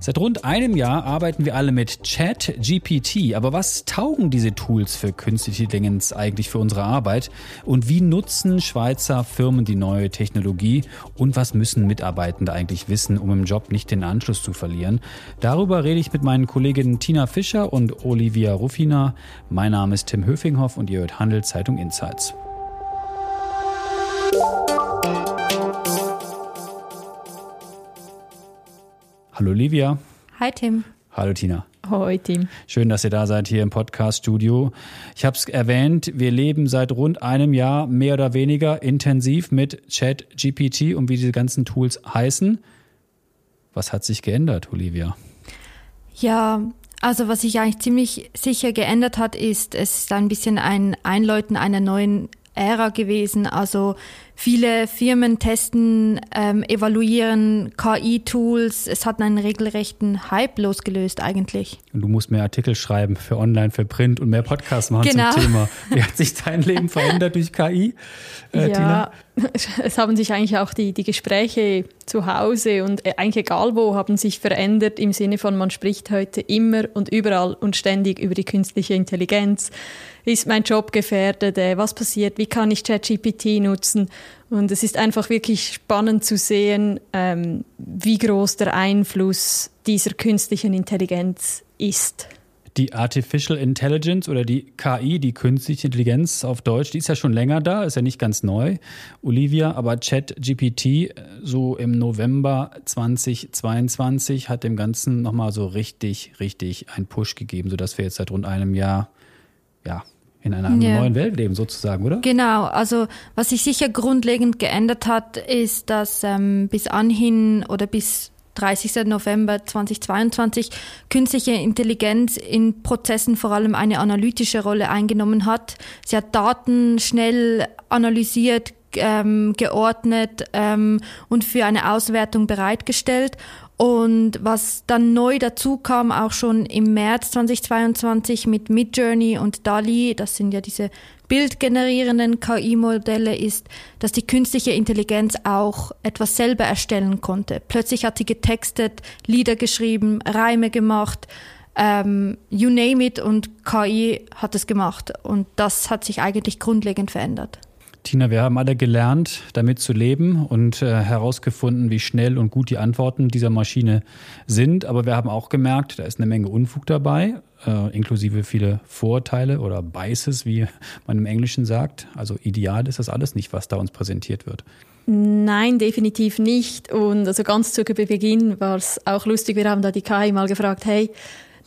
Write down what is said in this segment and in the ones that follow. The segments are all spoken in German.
Seit rund einem Jahr arbeiten wir alle mit Chat GPT. Aber was taugen diese Tools für künstliche Intelligenz eigentlich für unsere Arbeit? Und wie nutzen Schweizer Firmen die neue Technologie? Und was müssen Mitarbeitende eigentlich wissen, um im Job nicht den Anschluss zu verlieren? Darüber rede ich mit meinen Kolleginnen Tina Fischer und Olivia Ruffiner. Mein Name ist Tim Höfinghoff und ihr hört Handelszeitung Insights. Hallo Livia. Hi Tim. Hallo Tina. Hoi Tim. Schön, dass ihr da seid hier im Podcast-Studio. Ich habe es erwähnt, wir leben seit rund einem Jahr mehr oder weniger intensiv mit ChatGPT und wie diese ganzen Tools heißen. Was hat sich geändert, Olivia? Ja, also was sich eigentlich ziemlich sicher geändert hat, ist, es ist ein bisschen ein Einläuten einer neuen Ära gewesen. Also Viele Firmen testen, ähm, evaluieren KI-Tools. Es hat einen regelrechten Hype losgelöst eigentlich. Und du musst mehr Artikel schreiben für Online, für Print und mehr Podcasts machen genau. zum Thema. Wie hat sich dein Leben verändert durch KI, äh, ja, Tina? Es haben sich eigentlich auch die, die Gespräche zu Hause und äh, eigentlich egal wo haben sich verändert im Sinne von, man spricht heute immer und überall und ständig über die künstliche Intelligenz. Ist mein Job gefährdet? Äh, was passiert? Wie kann ich ChatGPT nutzen? Und es ist einfach wirklich spannend zu sehen, ähm, wie groß der Einfluss dieser künstlichen Intelligenz ist. Die Artificial Intelligence oder die KI, die künstliche Intelligenz auf Deutsch, die ist ja schon länger da, ist ja nicht ganz neu, Olivia, aber ChatGPT äh, so im November 2022 hat dem Ganzen nochmal so richtig, richtig einen Push gegeben, sodass wir jetzt seit rund einem Jahr ja, in einer yeah. neuen Welt leben sozusagen, oder? Genau, also was sich sicher grundlegend geändert hat, ist, dass ähm, bis anhin oder bis 30. November 2022 künstliche Intelligenz in Prozessen vor allem eine analytische Rolle eingenommen hat. Sie hat Daten schnell analysiert, ähm, geordnet ähm, und für eine Auswertung bereitgestellt. Und was dann neu dazu kam, auch schon im März 2022 mit Midjourney und DALI, das sind ja diese bildgenerierenden KI-Modelle, ist, dass die künstliche Intelligenz auch etwas selber erstellen konnte. Plötzlich hat sie getextet, Lieder geschrieben, Reime gemacht, ähm, you name it und KI hat es gemacht. Und das hat sich eigentlich grundlegend verändert. Tina, wir haben alle gelernt, damit zu leben und äh, herausgefunden, wie schnell und gut die Antworten dieser Maschine sind. Aber wir haben auch gemerkt, da ist eine Menge Unfug dabei, äh, inklusive viele Vorurteile oder Biases, wie man im Englischen sagt. Also ideal ist das alles nicht, was da uns präsentiert wird. Nein, definitiv nicht. Und also ganz zu Beginn war es auch lustig. Wir haben da die KI mal gefragt, hey,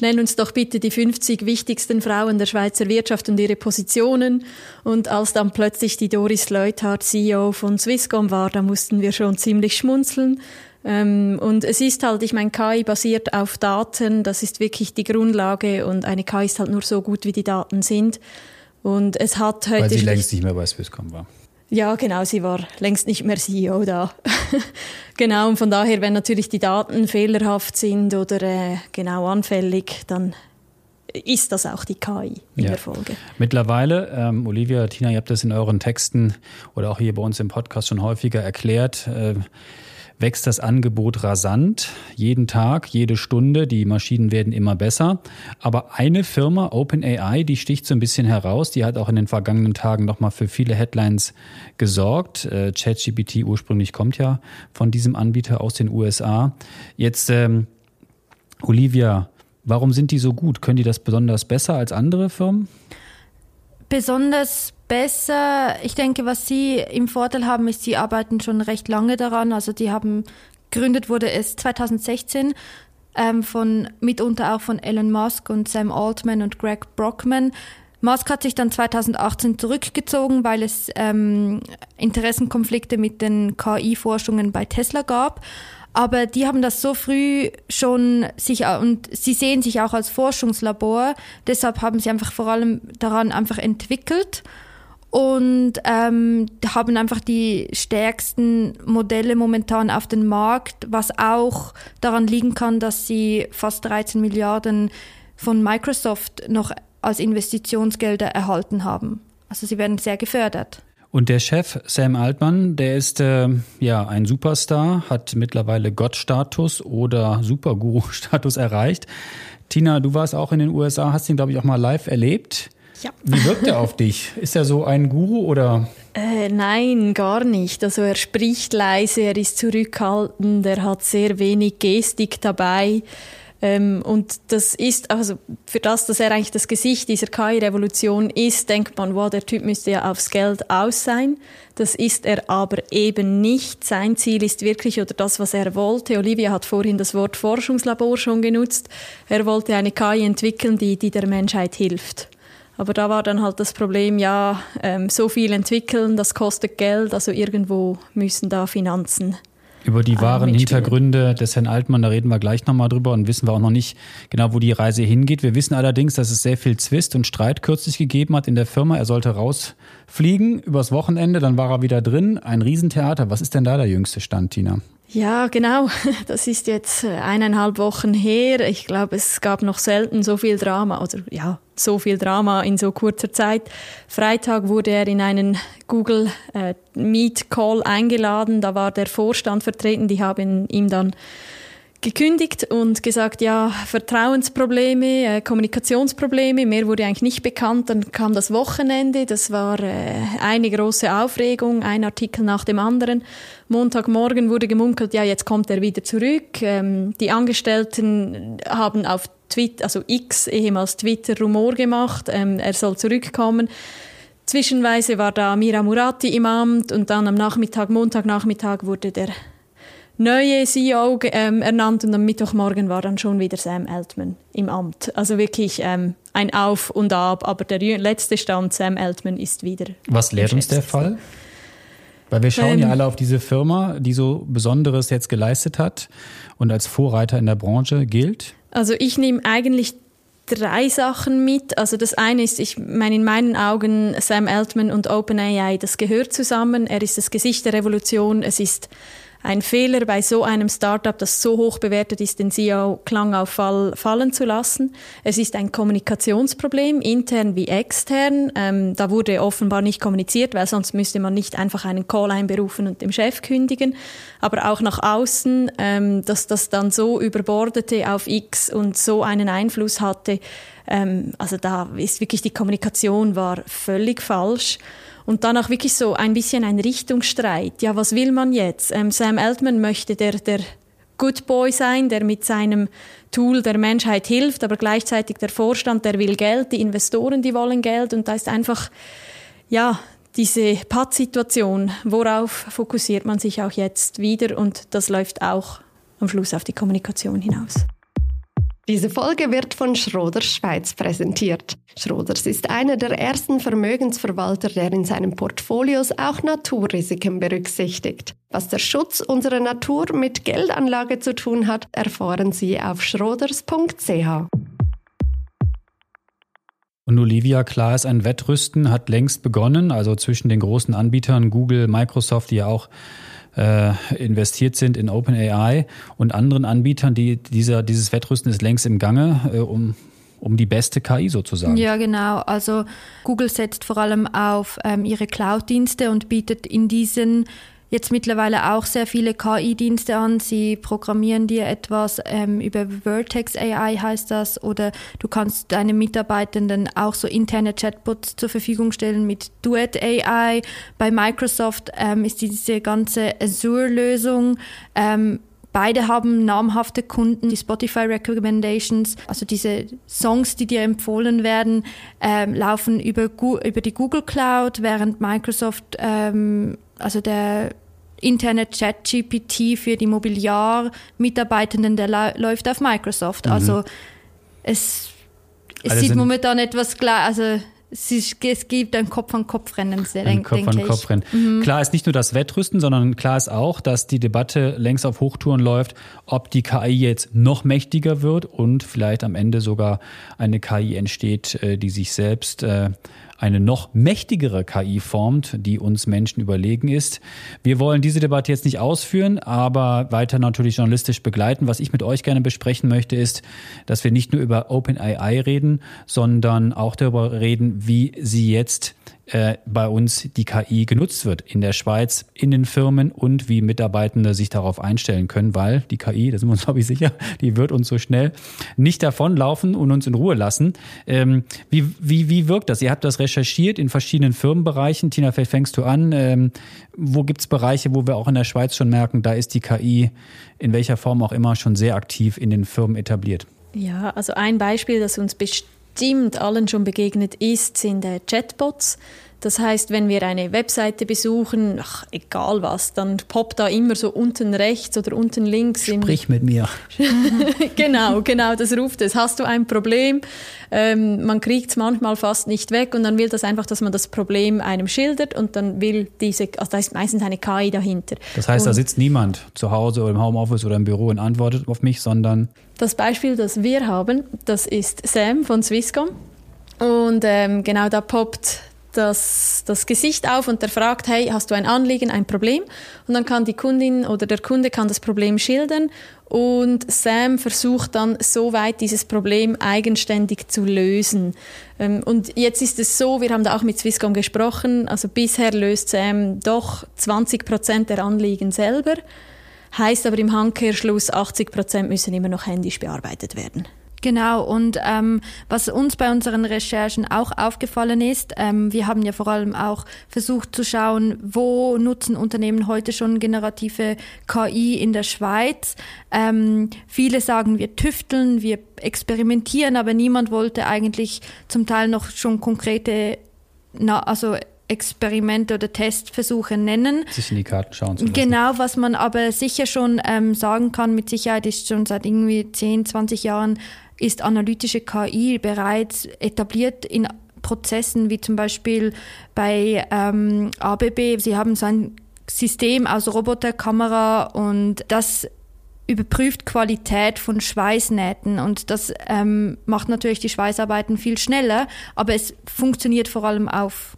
nenn uns doch bitte die 50 wichtigsten Frauen der Schweizer Wirtschaft und ihre Positionen. Und als dann plötzlich die Doris Leuthard, CEO von Swisscom war, da mussten wir schon ziemlich schmunzeln. Ähm, und es ist halt, ich meine, KI basiert auf Daten, das ist wirklich die Grundlage und eine KI ist halt nur so gut, wie die Daten sind. Und es hat heute... Weil sie längst nicht mehr bei Swisscom war. Ja, genau, sie war längst nicht mehr CEO da. genau, und von daher, wenn natürlich die Daten fehlerhaft sind oder äh, genau anfällig, dann ist das auch die KI in ja. der Folge. Mittlerweile, ähm, Olivia, Tina, ihr habt das in euren Texten oder auch hier bei uns im Podcast schon häufiger erklärt. Äh, wächst das Angebot rasant. Jeden Tag, jede Stunde. Die Maschinen werden immer besser. Aber eine Firma, OpenAI, die sticht so ein bisschen heraus. Die hat auch in den vergangenen Tagen nochmal für viele Headlines gesorgt. Äh, ChatGPT ursprünglich kommt ja von diesem Anbieter aus den USA. Jetzt, ähm, Olivia, warum sind die so gut? Können die das besonders besser als andere Firmen? Besonders besser. Ich denke, was Sie im Vorteil haben, ist, Sie arbeiten schon recht lange daran. Also die haben gegründet wurde es 2016 ähm, von mitunter auch von Elon Musk und Sam Altman und Greg Brockman. Musk hat sich dann 2018 zurückgezogen, weil es ähm, Interessenkonflikte mit den KI-Forschungen bei Tesla gab. Aber die haben das so früh schon sich und sie sehen sich auch als Forschungslabor. Deshalb haben sie einfach vor allem daran einfach entwickelt und ähm, haben einfach die stärksten Modelle momentan auf dem Markt, was auch daran liegen kann, dass sie fast 13 Milliarden von Microsoft noch als Investitionsgelder erhalten haben. Also sie werden sehr gefördert. Und der Chef Sam Altman, der ist äh, ja ein Superstar, hat mittlerweile Gottstatus oder Superguru-Status erreicht. Tina, du warst auch in den USA, hast ihn, glaube ich, auch mal live erlebt. Ja. Wie wirkt er auf dich? Ist er so ein Guru oder? Äh, nein, gar nicht. Also er spricht leise, er ist zurückhaltend, er hat sehr wenig Gestik dabei. Ähm, und das ist, also für das, dass er eigentlich das Gesicht dieser KI-Revolution ist, denkt man, wow, der Typ müsste ja aufs Geld aus sein. Das ist er aber eben nicht. Sein Ziel ist wirklich, oder das, was er wollte, Olivia hat vorhin das Wort Forschungslabor schon genutzt, er wollte eine KI entwickeln, die, die der Menschheit hilft. Aber da war dann halt das Problem, ja, ähm, so viel entwickeln, das kostet Geld, also irgendwo müssen da Finanzen über die wahren Hintergründe des Herrn Altmann, da reden wir gleich nochmal drüber und wissen wir auch noch nicht genau, wo die Reise hingeht. Wir wissen allerdings, dass es sehr viel Zwist und Streit kürzlich gegeben hat in der Firma. Er sollte rausfliegen übers Wochenende, dann war er wieder drin. Ein Riesentheater. Was ist denn da der jüngste Stand, Tina? Ja, genau. Das ist jetzt eineinhalb Wochen her. Ich glaube, es gab noch selten so viel Drama, oder ja, so viel Drama in so kurzer Zeit. Freitag wurde er in einen Google äh, Meet Call eingeladen. Da war der Vorstand vertreten. Die haben ihm dann gekündigt und gesagt, ja, Vertrauensprobleme, äh, Kommunikationsprobleme, mehr wurde eigentlich nicht bekannt. Dann kam das Wochenende, das war äh, eine große Aufregung, ein Artikel nach dem anderen. Montagmorgen wurde gemunkelt, ja, jetzt kommt er wieder zurück. Ähm, die Angestellten haben auf Twitter, also X, ehemals Twitter, Rumor gemacht, ähm, er soll zurückkommen. Zwischenweise war da Mira Murati im Amt und dann am Nachmittag, Montagnachmittag wurde der neue CEO ähm, ernannt und am Mittwochmorgen war dann schon wieder Sam Altman im Amt. Also wirklich ähm, ein Auf und Ab, aber der letzte Stand, Sam Altman, ist wieder. Was lehrt uns der Fall? Weil wir schauen ähm, ja alle auf diese Firma, die so Besonderes jetzt geleistet hat und als Vorreiter in der Branche gilt. Also ich nehme eigentlich drei Sachen mit. Also das eine ist, ich meine, in meinen Augen Sam Altman und OpenAI, das gehört zusammen. Er ist das Gesicht der Revolution. Es ist ein Fehler bei so einem Startup, das so hoch bewertet ist, den CEO Klangauffall fallen zu lassen. Es ist ein Kommunikationsproblem, intern wie extern. Ähm, da wurde offenbar nicht kommuniziert, weil sonst müsste man nicht einfach einen Call einberufen und dem Chef kündigen. Aber auch nach außen, ähm, dass das dann so überbordete auf X und so einen Einfluss hatte. Ähm, also da ist wirklich die Kommunikation war völlig falsch. Und dann auch wirklich so ein bisschen ein Richtungsstreit. Ja, was will man jetzt? Ähm, Sam Altman möchte der, der Good Boy sein, der mit seinem Tool der Menschheit hilft, aber gleichzeitig der Vorstand, der will Geld, die Investoren, die wollen Geld und da ist einfach, ja, diese Pattsituation, worauf fokussiert man sich auch jetzt wieder und das läuft auch am Schluss auf die Kommunikation hinaus. Diese Folge wird von Schroders Schweiz präsentiert. Schroders ist einer der ersten Vermögensverwalter, der in seinen Portfolios auch Naturrisiken berücksichtigt. Was der Schutz unserer Natur mit Geldanlage zu tun hat, erfahren Sie auf schroders.ch. Und Olivia, klar ist, ein Wettrüsten hat längst begonnen, also zwischen den großen Anbietern Google, Microsoft, die ja auch äh, investiert sind in OpenAI und anderen Anbietern, die dieser, dieses Wettrüsten ist längst im Gange, äh, um um die beste KI sozusagen. Ja, genau. Also Google setzt vor allem auf ähm, ihre Cloud-Dienste und bietet in diesen jetzt mittlerweile auch sehr viele KI-Dienste an. Sie programmieren dir etwas ähm, über Vertex AI heißt das oder du kannst deinen Mitarbeitenden auch so interne Chatbots zur Verfügung stellen mit Duet AI. Bei Microsoft ähm, ist diese ganze Azure-Lösung ähm, Beide haben namhafte Kunden, die Spotify Recommendations, also diese Songs, die dir empfohlen werden, ähm, laufen über, über die Google Cloud, während Microsoft, ähm, also der interne Chat-GPT für die Mobiliar-Mitarbeitenden, der läuft auf Microsoft. Mhm. Also es, es sieht momentan etwas klar, also es, gibt ein Kopf-an-Kopf-Rennen, ein Kopf-an-Kopf-Rennen. Mhm. Klar ist nicht nur das Wettrüsten, sondern klar ist auch, dass die Debatte längst auf Hochtouren läuft, ob die KI jetzt noch mächtiger wird und vielleicht am Ende sogar eine KI entsteht, äh, die sich selbst äh, eine noch mächtigere KI formt, die uns Menschen überlegen ist. Wir wollen diese Debatte jetzt nicht ausführen, aber weiter natürlich journalistisch begleiten. Was ich mit euch gerne besprechen möchte, ist, dass wir nicht nur über OpenAI reden, sondern auch darüber reden, wie sie jetzt äh, bei uns die KI genutzt wird in der Schweiz, in den Firmen und wie Mitarbeitende sich darauf einstellen können, weil die KI, da sind wir uns glaube ich sicher, die wird uns so schnell nicht davonlaufen und uns in Ruhe lassen. Ähm, wie, wie, wie wirkt das? Ihr habt das recherchiert in verschiedenen Firmenbereichen. Tina, vielleicht fängst du an. Ähm, wo gibt es Bereiche, wo wir auch in der Schweiz schon merken, da ist die KI in welcher Form auch immer schon sehr aktiv in den Firmen etabliert? Ja, also ein Beispiel, das uns bestimmt allen schon begegnet ist, sind äh, Chatbots. Das heißt, wenn wir eine Webseite besuchen, ach, egal was, dann poppt da immer so unten rechts oder unten links. Sprich mit mir. genau, genau, das ruft es. Hast du ein Problem? Ähm, man kriegt es manchmal fast nicht weg und dann will das einfach, dass man das Problem einem schildert und dann will diese, also da ist meistens eine KI dahinter. Das heißt, und da sitzt niemand zu Hause oder im Homeoffice oder im Büro und antwortet auf mich, sondern. Das Beispiel, das wir haben, das ist Sam von Swisscom. Und ähm, genau da poppt das, das Gesicht auf und der fragt, hey, hast du ein Anliegen, ein Problem? Und dann kann die Kundin oder der Kunde kann das Problem schildern und Sam versucht dann so weit dieses Problem eigenständig zu lösen. Ähm, und jetzt ist es so, wir haben da auch mit Swisscom gesprochen, also bisher löst Sam doch 20 Prozent der Anliegen selber, heißt aber im Handkehrschluss 80 Prozent müssen immer noch händisch bearbeitet werden. Genau, und ähm, was uns bei unseren Recherchen auch aufgefallen ist, ähm, wir haben ja vor allem auch versucht zu schauen, wo nutzen Unternehmen heute schon generative KI in der Schweiz. Ähm, viele sagen, wir tüfteln, wir experimentieren, aber niemand wollte eigentlich zum Teil noch schon konkrete, na, also Experimente oder Testversuche nennen. Sich in die Karten schauen zu lassen. Genau, was man aber sicher schon ähm, sagen kann, mit Sicherheit ist schon seit irgendwie 10, 20 Jahren ist analytische KI bereits etabliert in Prozessen wie zum Beispiel bei ähm, ABB. Sie haben so ein System aus Roboterkamera und das überprüft Qualität von Schweißnähten und das ähm, macht natürlich die Schweißarbeiten viel schneller, aber es funktioniert vor allem auf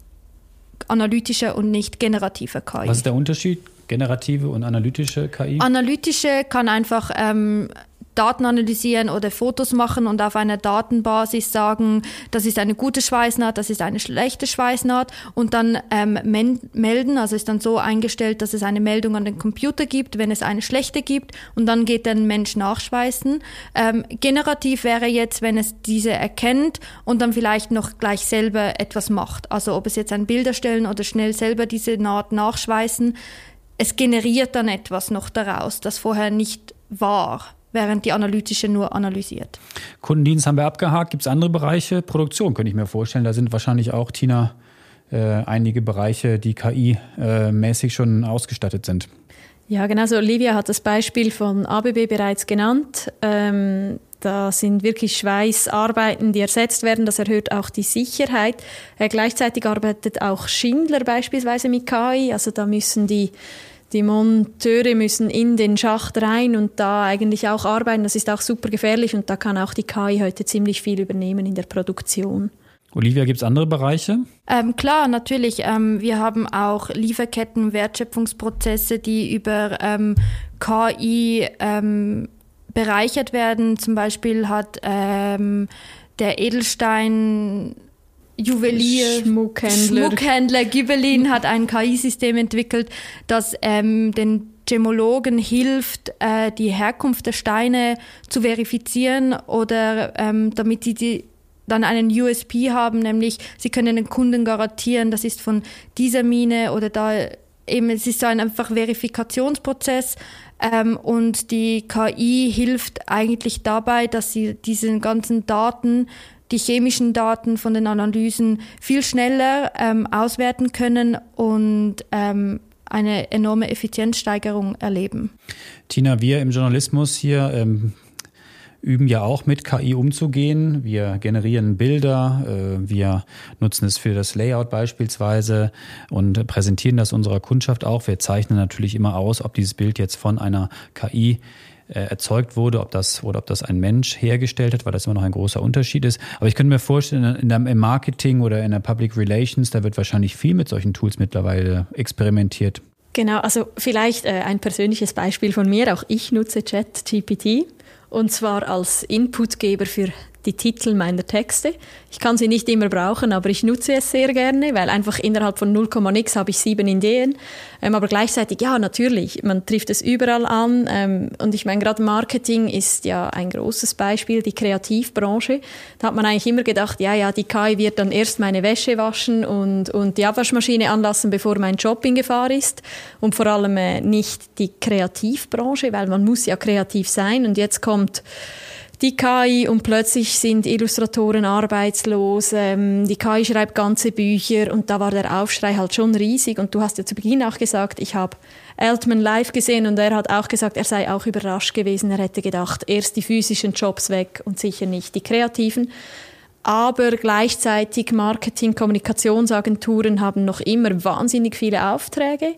analytischer und nicht generativer KI. Was ist der Unterschied? Generative und analytische KI? Analytische kann einfach ähm, Daten analysieren oder Fotos machen und auf einer Datenbasis sagen, das ist eine gute Schweißnaht, das ist eine schlechte Schweißnaht und dann ähm, melden. Also ist dann so eingestellt, dass es eine Meldung an den Computer gibt, wenn es eine schlechte gibt und dann geht der Mensch nachschweißen. Ähm, generativ wäre jetzt, wenn es diese erkennt und dann vielleicht noch gleich selber etwas macht. Also ob es jetzt ein Bild erstellen oder schnell selber diese Naht nachschweißen. Es generiert dann etwas noch daraus, das vorher nicht war während die analytische nur analysiert. Kundendienst haben wir abgehakt. Gibt es andere Bereiche? Produktion könnte ich mir vorstellen. Da sind wahrscheinlich auch, Tina, äh, einige Bereiche, die KI-mäßig äh, schon ausgestattet sind. Ja, genau so. Olivia hat das Beispiel von ABB bereits genannt. Ähm, da sind wirklich Schweißarbeiten, die ersetzt werden. Das erhöht auch die Sicherheit. Äh, gleichzeitig arbeitet auch Schindler beispielsweise mit KI. Also da müssen die die Monteure müssen in den Schacht rein und da eigentlich auch arbeiten. Das ist auch super gefährlich und da kann auch die KI heute ziemlich viel übernehmen in der Produktion. Olivia, gibt es andere Bereiche? Ähm, klar, natürlich. Ähm, wir haben auch Lieferketten, Wertschöpfungsprozesse, die über ähm, KI ähm, bereichert werden. Zum Beispiel hat ähm, der Edelstein Juwelier, Schmuckhändler. Schmuckhändler Gibelin hat ein KI-System entwickelt, das ähm, den Gemologen hilft, äh, die Herkunft der Steine zu verifizieren oder ähm, damit sie die dann einen USP haben, nämlich sie können den Kunden garantieren, das ist von dieser Mine oder da eben, es ist so ein einfach Verifikationsprozess ähm, und die KI hilft eigentlich dabei, dass sie diesen ganzen Daten die chemischen Daten von den Analysen viel schneller ähm, auswerten können und ähm, eine enorme Effizienzsteigerung erleben. Tina, wir im Journalismus hier ähm, üben ja auch mit KI umzugehen. Wir generieren Bilder, äh, wir nutzen es für das Layout beispielsweise und präsentieren das unserer Kundschaft auch. Wir zeichnen natürlich immer aus, ob dieses Bild jetzt von einer KI erzeugt wurde, ob das oder ob das ein Mensch hergestellt hat, weil das immer noch ein großer Unterschied ist. Aber ich könnte mir vorstellen, in der, im Marketing oder in der Public Relations, da wird wahrscheinlich viel mit solchen Tools mittlerweile experimentiert. Genau, also vielleicht äh, ein persönliches Beispiel von mir. Auch ich nutze ChatGPT und zwar als Inputgeber für die Titel meiner Texte. Ich kann sie nicht immer brauchen, aber ich nutze es sehr gerne, weil einfach innerhalb von 0,x habe ich sieben Ideen. Ähm, aber gleichzeitig, ja, natürlich, man trifft es überall an. Ähm, und ich meine, gerade Marketing ist ja ein großes Beispiel, die Kreativbranche. Da hat man eigentlich immer gedacht, ja, ja, die KI wird dann erst meine Wäsche waschen und, und die Abwaschmaschine anlassen, bevor mein Job in Gefahr ist. Und vor allem äh, nicht die Kreativbranche, weil man muss ja kreativ sein. Und jetzt kommt die KI und plötzlich sind Illustratoren arbeitslos, ähm, die KI schreibt ganze Bücher und da war der Aufschrei halt schon riesig und du hast ja zu Beginn auch gesagt, ich habe Altman live gesehen und er hat auch gesagt, er sei auch überrascht gewesen, er hätte gedacht, erst die physischen Jobs weg und sicher nicht die kreativen. Aber gleichzeitig Marketing, Kommunikationsagenturen haben noch immer wahnsinnig viele Aufträge,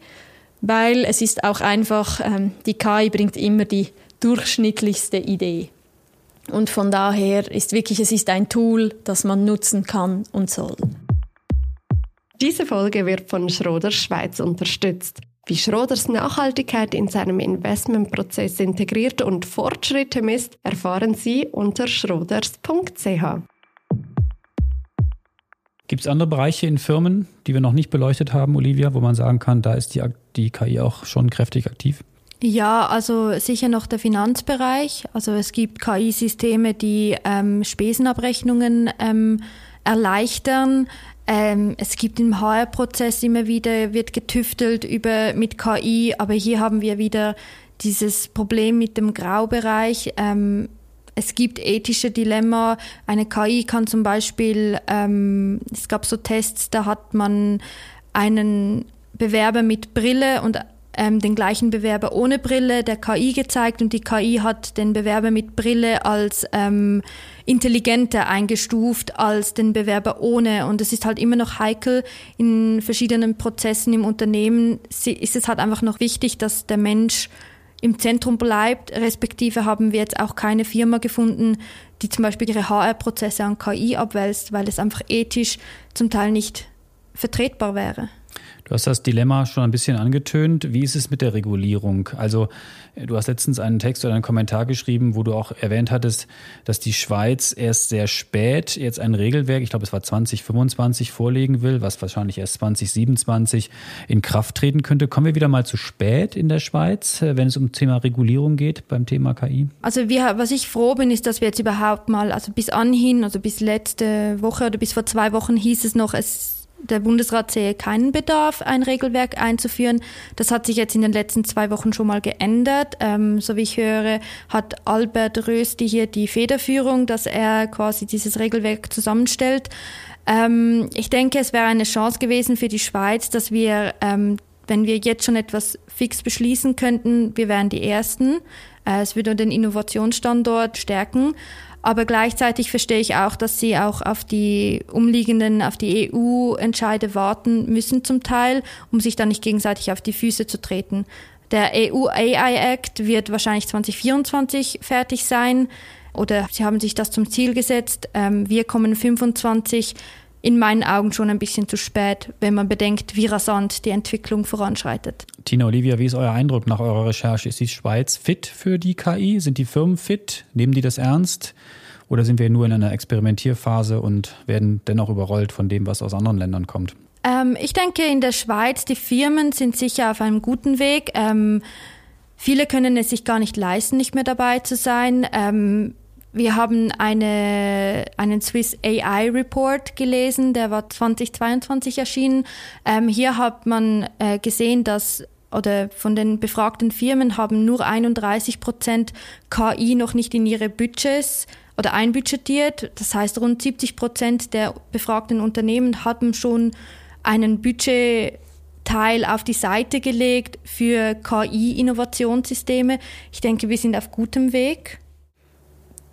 weil es ist auch einfach, ähm, die KI bringt immer die durchschnittlichste Idee. Und von daher ist wirklich, es ist ein Tool, das man nutzen kann und soll. Diese Folge wird von Schroders Schweiz unterstützt. Wie Schroders Nachhaltigkeit in seinem Investmentprozess integriert und Fortschritte misst, erfahren Sie unter schroders.ch. Gibt es andere Bereiche in Firmen, die wir noch nicht beleuchtet haben, Olivia, wo man sagen kann, da ist die, die KI auch schon kräftig aktiv? Ja, also sicher noch der Finanzbereich. Also es gibt KI-Systeme, die ähm, Spesenabrechnungen ähm, erleichtern. Ähm, es gibt im HR-Prozess immer wieder, wird getüftelt über, mit KI, aber hier haben wir wieder dieses Problem mit dem Graubereich. Ähm, es gibt ethische Dilemma. Eine KI kann zum Beispiel, ähm, es gab so Tests, da hat man einen Bewerber mit Brille und ähm, den gleichen Bewerber ohne Brille der KI gezeigt und die KI hat den Bewerber mit Brille als ähm, intelligenter eingestuft als den Bewerber ohne. Und es ist halt immer noch heikel in verschiedenen Prozessen im Unternehmen. Ist es halt einfach noch wichtig, dass der Mensch im Zentrum bleibt, respektive haben wir jetzt auch keine Firma gefunden, die zum Beispiel ihre HR-Prozesse an KI abwälzt, weil es einfach ethisch zum Teil nicht vertretbar wäre. Du hast das Dilemma schon ein bisschen angetönt. Wie ist es mit der Regulierung? Also du hast letztens einen Text oder einen Kommentar geschrieben, wo du auch erwähnt hattest, dass die Schweiz erst sehr spät jetzt ein Regelwerk, ich glaube es war 2025, vorlegen will, was wahrscheinlich erst 2027 in Kraft treten könnte. Kommen wir wieder mal zu spät in der Schweiz, wenn es um Thema Regulierung geht beim Thema KI? Also wir, was ich froh bin, ist, dass wir jetzt überhaupt mal, also bis anhin, also bis letzte Woche oder bis vor zwei Wochen hieß es noch, es der Bundesrat sehe keinen Bedarf, ein Regelwerk einzuführen. Das hat sich jetzt in den letzten zwei Wochen schon mal geändert. Ähm, so wie ich höre, hat Albert Rösti hier die Federführung, dass er quasi dieses Regelwerk zusammenstellt. Ähm, ich denke, es wäre eine Chance gewesen für die Schweiz, dass wir, ähm, wenn wir jetzt schon etwas fix beschließen könnten, wir wären die Ersten. Äh, es würde den Innovationsstandort stärken. Aber gleichzeitig verstehe ich auch, dass sie auch auf die umliegenden, auf die EU-Entscheide warten müssen zum Teil, um sich dann nicht gegenseitig auf die Füße zu treten. Der EU AI Act wird wahrscheinlich 2024 fertig sein oder sie haben sich das zum Ziel gesetzt. Ähm, wir kommen 25 in meinen Augen schon ein bisschen zu spät, wenn man bedenkt, wie rasant die Entwicklung voranschreitet. Tina Olivia, wie ist euer Eindruck nach eurer Recherche? Ist die Schweiz fit für die KI? Sind die Firmen fit? Nehmen die das ernst? Oder sind wir nur in einer Experimentierphase und werden dennoch überrollt von dem, was aus anderen Ländern kommt? Ähm, ich denke, in der Schweiz, die Firmen sind sicher auf einem guten Weg. Ähm, viele können es sich gar nicht leisten, nicht mehr dabei zu sein. Ähm, wir haben eine, einen Swiss AI Report gelesen, der war 2022 erschienen. Ähm, hier hat man äh, gesehen, dass oder von den befragten Firmen haben nur 31 Prozent KI noch nicht in ihre Budgets oder einbudgetiert. Das heißt, rund 70 Prozent der befragten Unternehmen haben schon einen Budgetteil auf die Seite gelegt für KI-Innovationssysteme. Ich denke, wir sind auf gutem Weg.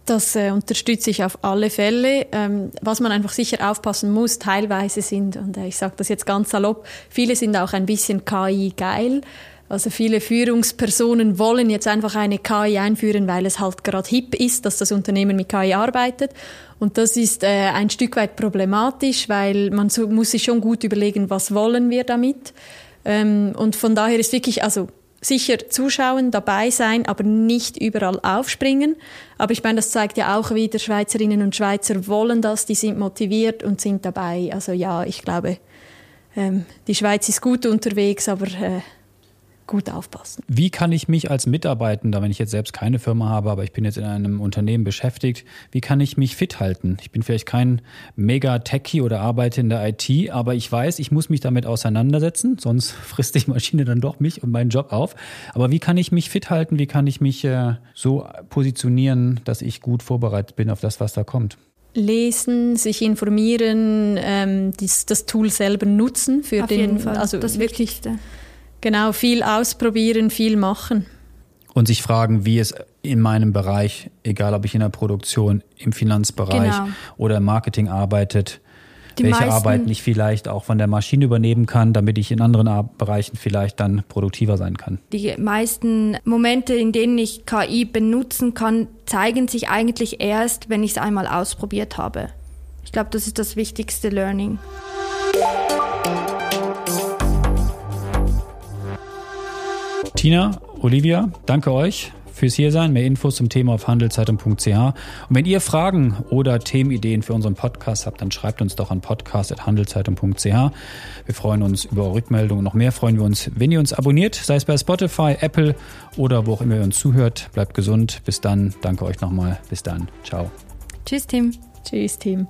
Das äh, unterstütze ich auf alle Fälle. Ähm, was man einfach sicher aufpassen muss, teilweise sind, und äh, ich sage das jetzt ganz salopp, viele sind auch ein bisschen KI-geil. Also viele Führungspersonen wollen jetzt einfach eine KI einführen, weil es halt gerade hip ist, dass das Unternehmen mit KI arbeitet. Und das ist äh, ein Stück weit problematisch, weil man so, muss sich schon gut überlegen, was wollen wir damit. Ähm, und von daher ist wirklich, also sicher zuschauen, dabei sein, aber nicht überall aufspringen. Aber ich meine, das zeigt ja auch wieder, Schweizerinnen und Schweizer wollen das, die sind motiviert und sind dabei. Also ja, ich glaube, ähm, die Schweiz ist gut unterwegs, aber äh, gut aufpassen. Wie kann ich mich als Mitarbeitender, wenn ich jetzt selbst keine Firma habe, aber ich bin jetzt in einem Unternehmen beschäftigt, wie kann ich mich fit halten? Ich bin vielleicht kein Mega-Techie oder arbeite in der IT, aber ich weiß, ich muss mich damit auseinandersetzen, sonst frisst die Maschine dann doch mich und meinen Job auf. Aber wie kann ich mich fit halten? Wie kann ich mich äh, so positionieren, dass ich gut vorbereitet bin auf das, was da kommt? lesen, sich informieren, ähm, dies, das Tool selber nutzen für Auf den, jeden Fall. also das wirklich Wichtigste. Genau, viel ausprobieren, viel machen. Und sich fragen, wie es in meinem Bereich, egal ob ich in der Produktion, im Finanzbereich Genau. oder im Marketing arbeitet, Die welche Arbeiten ich vielleicht auch von der Maschine übernehmen kann, damit ich in anderen Ar- Bereichen vielleicht dann produktiver sein kann. Die meisten Momente, in denen ich KI benutzen kann, zeigen sich eigentlich erst, wenn ich es einmal ausprobiert habe. Ich glaube, das ist das wichtigste Learning. Tina, Olivia, danke euch fürs Hiersein. Mehr Infos zum Thema auf handelszeitung.ch. Und wenn ihr Fragen oder Themenideen für unseren Podcast habt, dann schreibt uns doch an podcast.handelszeitung.ch. Wir freuen uns über eure Rückmeldungen. Noch mehr freuen wir uns, wenn ihr uns abonniert, sei es bei Spotify, Apple oder wo auch immer ihr uns zuhört. Bleibt gesund. Bis dann. Danke euch nochmal. Bis dann. Ciao. Tschüss, Tim. Tschüss, Team.